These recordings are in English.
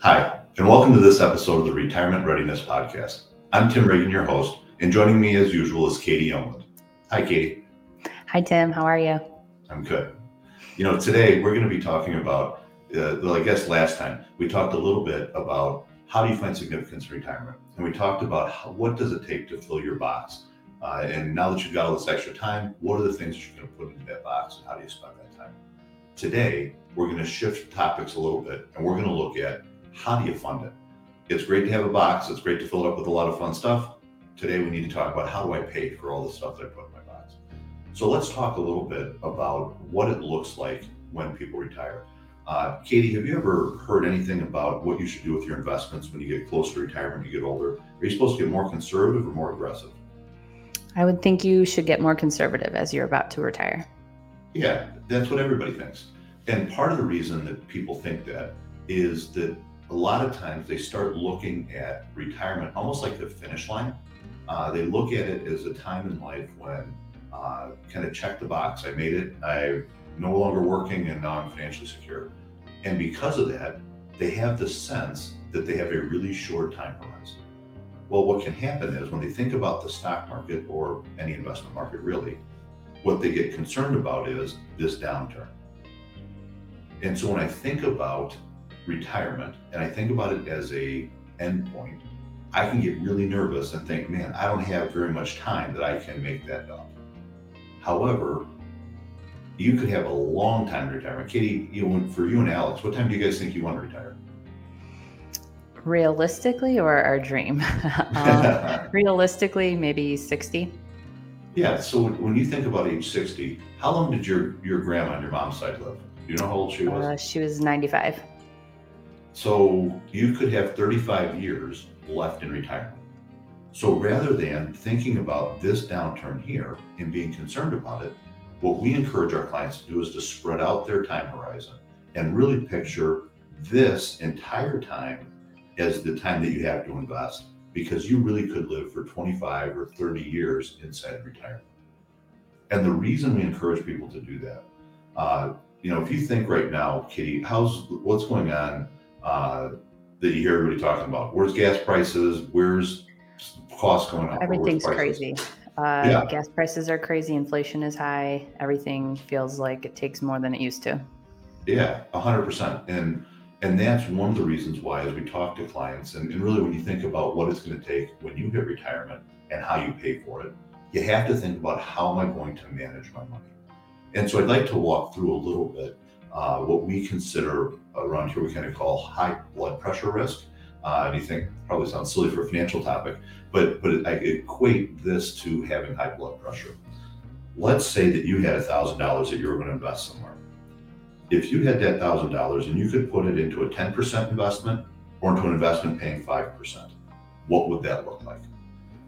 Hi, and welcome to this episode of the Retirement Readiness Podcast. I'm Tim Reagan, your host, and joining me as usual is Katie Youngland. Hi, Katie. Hi, Tim. How are you? I'm good. You know, today we're going to be talking about, uh, well, I guess last time we talked a little bit about how do you find significance in retirement, and we talked about how, what does it take to fill your box. Uh, and now that you've got all this extra time, what are the things that you're going to put into that box, and how do you spend that time? Today, we're going to shift topics a little bit, and we're going to look at how do you fund it? It's great to have a box. It's great to fill it up with a lot of fun stuff. Today, we need to talk about how do I pay for all the stuff that I put in my box. So let's talk a little bit about what it looks like when people retire. Uh, Katie, have you ever heard anything about what you should do with your investments when you get close to retirement, you get older? Are you supposed to get more conservative or more aggressive? I would think you should get more conservative as you're about to retire. Yeah, that's what everybody thinks. And part of the reason that people think that is that a lot of times they start looking at retirement almost like the finish line. Uh, they look at it as a time in life when uh, kind of check the box. I made it. I'm no longer working and now I'm financially secure. And because of that, they have the sense that they have a really short time horizon. Well, what can happen is when they think about the stock market or any investment market, really, what they get concerned about is this downturn. And so when I think about retirement and I think about it as a endpoint, I can get really nervous and think, man, I don't have very much time that I can make that up. However, you could have a long time retirement. Katie, you know, for you and Alex, what time do you guys think you want to retire? Realistically, or our dream? um, realistically, maybe 60. Yeah. So when you think about age 60, how long did your your grandma on your mom's side live? Do you know how old she was? Uh, she was 95. So you could have 35 years left in retirement. So rather than thinking about this downturn here and being concerned about it, what we encourage our clients to do is to spread out their time horizon and really picture this entire time as the time that you have to invest because you really could live for 25 or 30 years inside retirement. And the reason we encourage people to do that, uh, you know, if you think right now, Katie, how's what's going on uh, that you hear everybody talking about? Where's gas prices? Where's costs going up? Everything's crazy. Uh, yeah. Gas prices are crazy. Inflation is high. Everything feels like it takes more than it used to. Yeah, hundred percent. And and that's one of the reasons why, as we talk to clients, and, and really when you think about what it's going to take when you hit retirement and how you pay for it, you have to think about how am I going to manage my money. And so I'd like to walk through a little bit uh, what we consider around here we kind of call high blood pressure risk. Uh, and you think probably sounds silly for a financial topic, but but I equate this to having high blood pressure. Let's say that you had thousand dollars that you were going to invest somewhere. If you had that thousand dollars and you could put it into a ten percent investment or into an investment paying five percent, what would that look like?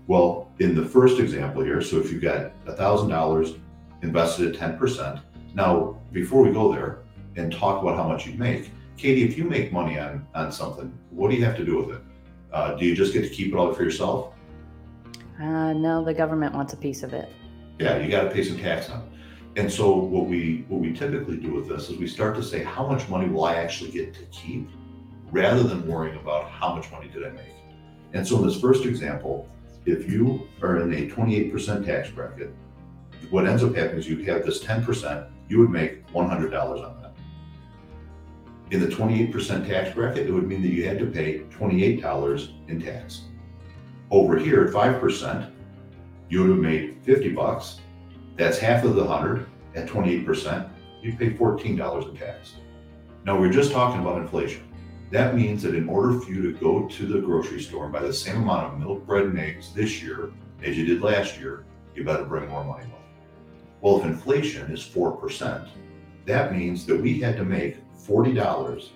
Well, in the first example here, so if you got thousand dollars invested at ten percent, now before we go there, and talk about how much you make. Katie, if you make money on on something, what do you have to do with it? Uh, do you just get to keep it all for yourself? Uh, no, the government wants a piece of it. Yeah, you got to pay some tax on it. And so what we what we typically do with this is we start to say how much money will I actually get to keep, rather than worrying about how much money did I make. And so in this first example, if you are in a 28% tax bracket, what ends up happening is you have this 10%, you would make $100 on that in the 28% tax bracket, it would mean that you had to pay $28 in tax. Over here at 5%, you would have made 50 bucks. That's half of the 100 at 28%. You'd pay $14 in tax. Now, we're just talking about inflation. That means that in order for you to go to the grocery store and buy the same amount of milk, bread, and eggs this year as you did last year, you better bring more money with. Well, if inflation is 4%, that means that we had to make $40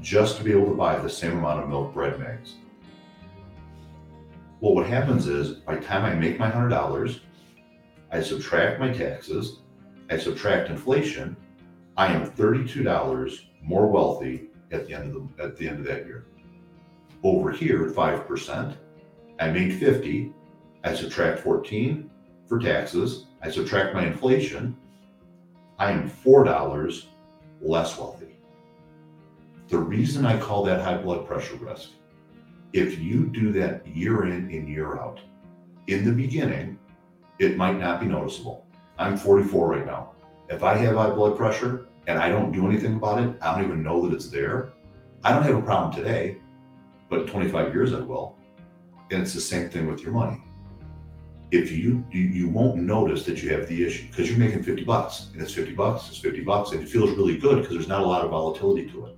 just to be able to buy the same amount of milk, bread, eggs. Well, what happens is by the time I make my $100, I subtract my taxes, I subtract inflation, I am $32 more wealthy at the end of the at the end of that year. Over here at 5%, I made 50, I subtract 14 for taxes, I subtract my inflation, I am $4 less wealthy. The reason I call that high blood pressure risk, if you do that year in and year out, in the beginning, it might not be noticeable. I'm 44 right now. If I have high blood pressure and I don't do anything about it, I don't even know that it's there. I don't have a problem today, but 25 years I will. And it's the same thing with your money. If you you, won't notice that you have the issue because you're making 50 bucks and it's 50 bucks, it's 50 bucks, and it feels really good because there's not a lot of volatility to it.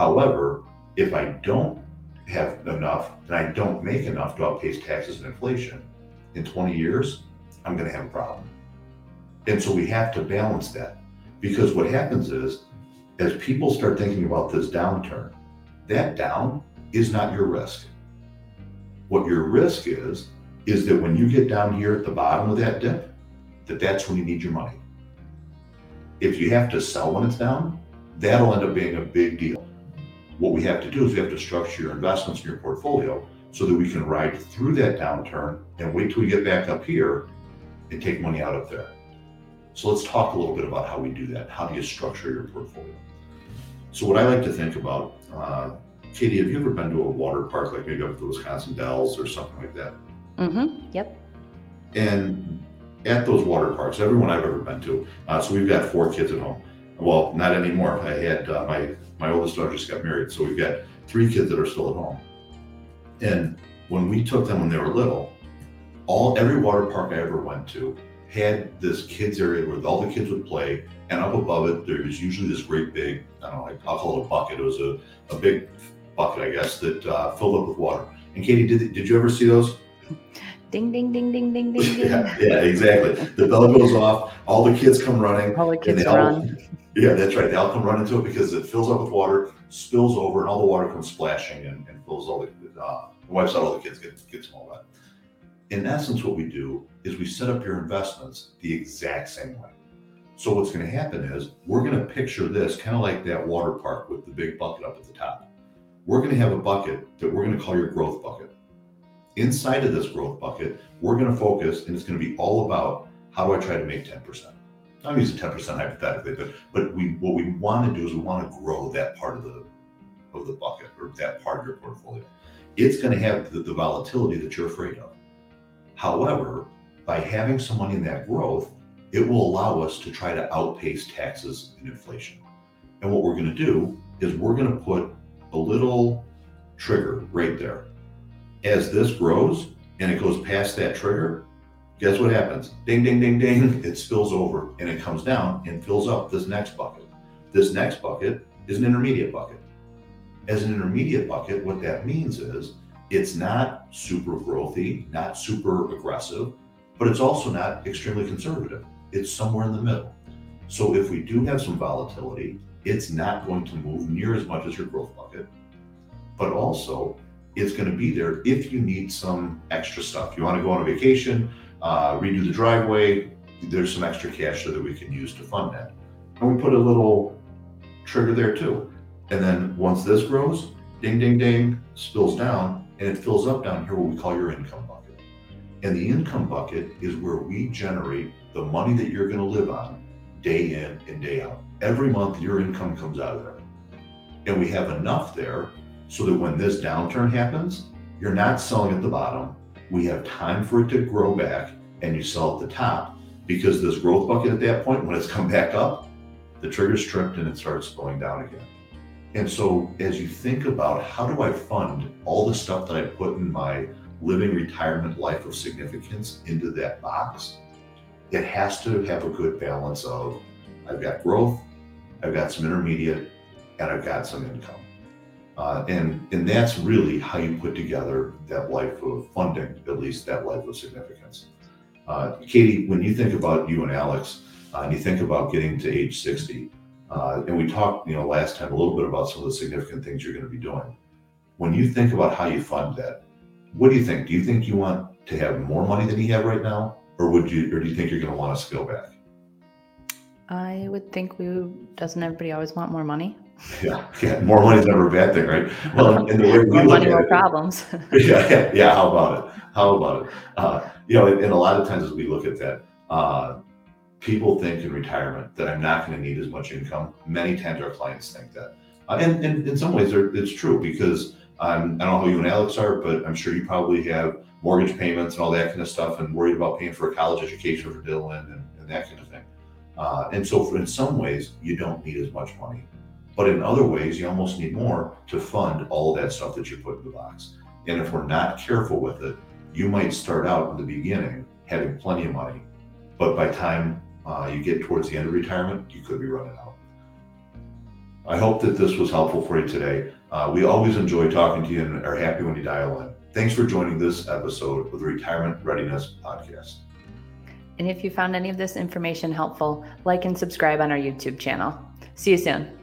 However, if I don't have enough and I don't make enough to outpace taxes and inflation in 20 years, I'm going to have a problem. And so we have to balance that because what happens is as people start thinking about this downturn, that down is not your risk. What your risk is, is that when you get down here at the bottom of that dip, that that's when you need your money. If you have to sell when it's down, that'll end up being a big deal. What we have to do is we have to structure your investments in your portfolio so that we can ride through that downturn and wait till we get back up here and take money out of there. So let's talk a little bit about how we do that. How do you structure your portfolio? So what I like to think about, uh, Katie, have you ever been to a water park, like maybe up at the Wisconsin Dells or something like that? Mm-hmm. Yep. And at those water parks, everyone I've ever been to, uh, so we've got four kids at home. Well, not anymore. I had uh, my my oldest daughter just got married, so we've got three kids that are still at home. And when we took them when they were little, all every water park I ever went to had this kids area where all the kids would play, and up above it there was usually this great big I don't know I'll call it a bucket. It was a, a big bucket I guess that uh, filled up with water. And Katie, did did you ever see those? Ding ding ding ding ding ding. yeah, yeah, exactly. The bell goes off. All the kids come running. All the kids run. All, yeah, that's right. They all come running to it because it fills up with water, spills over, and all the water comes splashing and, and fills all the uh, wipes out all the kids, gets gets them all wet. In essence, what we do is we set up your investments the exact same way. So what's going to happen is we're going to picture this kind of like that water park with the big bucket up at the top. We're going to have a bucket that we're going to call your growth bucket. Inside of this growth bucket, we're going to focus, and it's going to be all about how do I try to make 10%. I'm using 10% hypothetically, but but we what we want to do is we want to grow that part of the of the bucket or that part of your portfolio. It's going to have the, the volatility that you're afraid of. However, by having some money in that growth, it will allow us to try to outpace taxes and inflation. And what we're going to do is we're going to put a little trigger right there. As this grows and it goes past that trigger, guess what happens? Ding, ding, ding, ding. It spills over and it comes down and fills up this next bucket. This next bucket is an intermediate bucket. As an intermediate bucket, what that means is it's not super growthy, not super aggressive, but it's also not extremely conservative. It's somewhere in the middle. So if we do have some volatility, it's not going to move near as much as your growth bucket, but also it's going to be there if you need some extra stuff. You want to go on a vacation, uh, redo the driveway, there's some extra cash there that we can use to fund that. And we put a little trigger there too. And then once this grows, ding, ding, ding, spills down, and it fills up down here what we call your income bucket. And the income bucket is where we generate the money that you're going to live on day in and day out. Every month, your income comes out of there. And we have enough there so that when this downturn happens, you're not selling at the bottom. We have time for it to grow back and you sell at the top because this growth bucket at that point, when it's come back up, the trigger's tripped and it starts going down again. And so, as you think about how do I fund all the stuff that I put in my living retirement life of significance into that box, it has to have a good balance of I've got growth, I've got some intermediate, and I've got some income. Uh, and and that's really how you put together that life of funding, at least that life of significance. Uh, Katie, when you think about you and Alex, uh, and you think about getting to age 60, uh, and we talked, you know, last time a little bit about some of the significant things you're going to be doing. When you think about how you fund that, what do you think? Do you think you want to have more money than you have right now, or would you, or do you think you're going to want to scale back? I would think we doesn't everybody always want more money? Yeah, yeah. More money is never a bad thing, right? Well, and the way we more look money, at more it, problems. yeah, yeah, yeah. How about it? How about it? Uh, you know, and, and, a lot of times as we look at that, uh, people think in retirement that I'm not going to need as much income. Many times our clients think that. Uh, and, and in some ways, it's true because um, I don't know how you and Alex are, but I'm sure you probably have mortgage payments and all that kind of stuff and worried about paying for a college education for Dylan and, and that kind of thing. Uh, and so, for, in some ways, you don't need as much money. But in other ways, you almost need more to fund all that stuff that you put in the box. And if we're not careful with it, you might start out in the beginning having plenty of money, but by time uh, you get towards the end of retirement, you could be running out. I hope that this was helpful for you today. Uh, we always enjoy talking to you and are happy when you dial in. Thanks for joining this episode of the Retirement Readiness Podcast. And if you found any of this information helpful, like and subscribe on our YouTube channel. See you soon.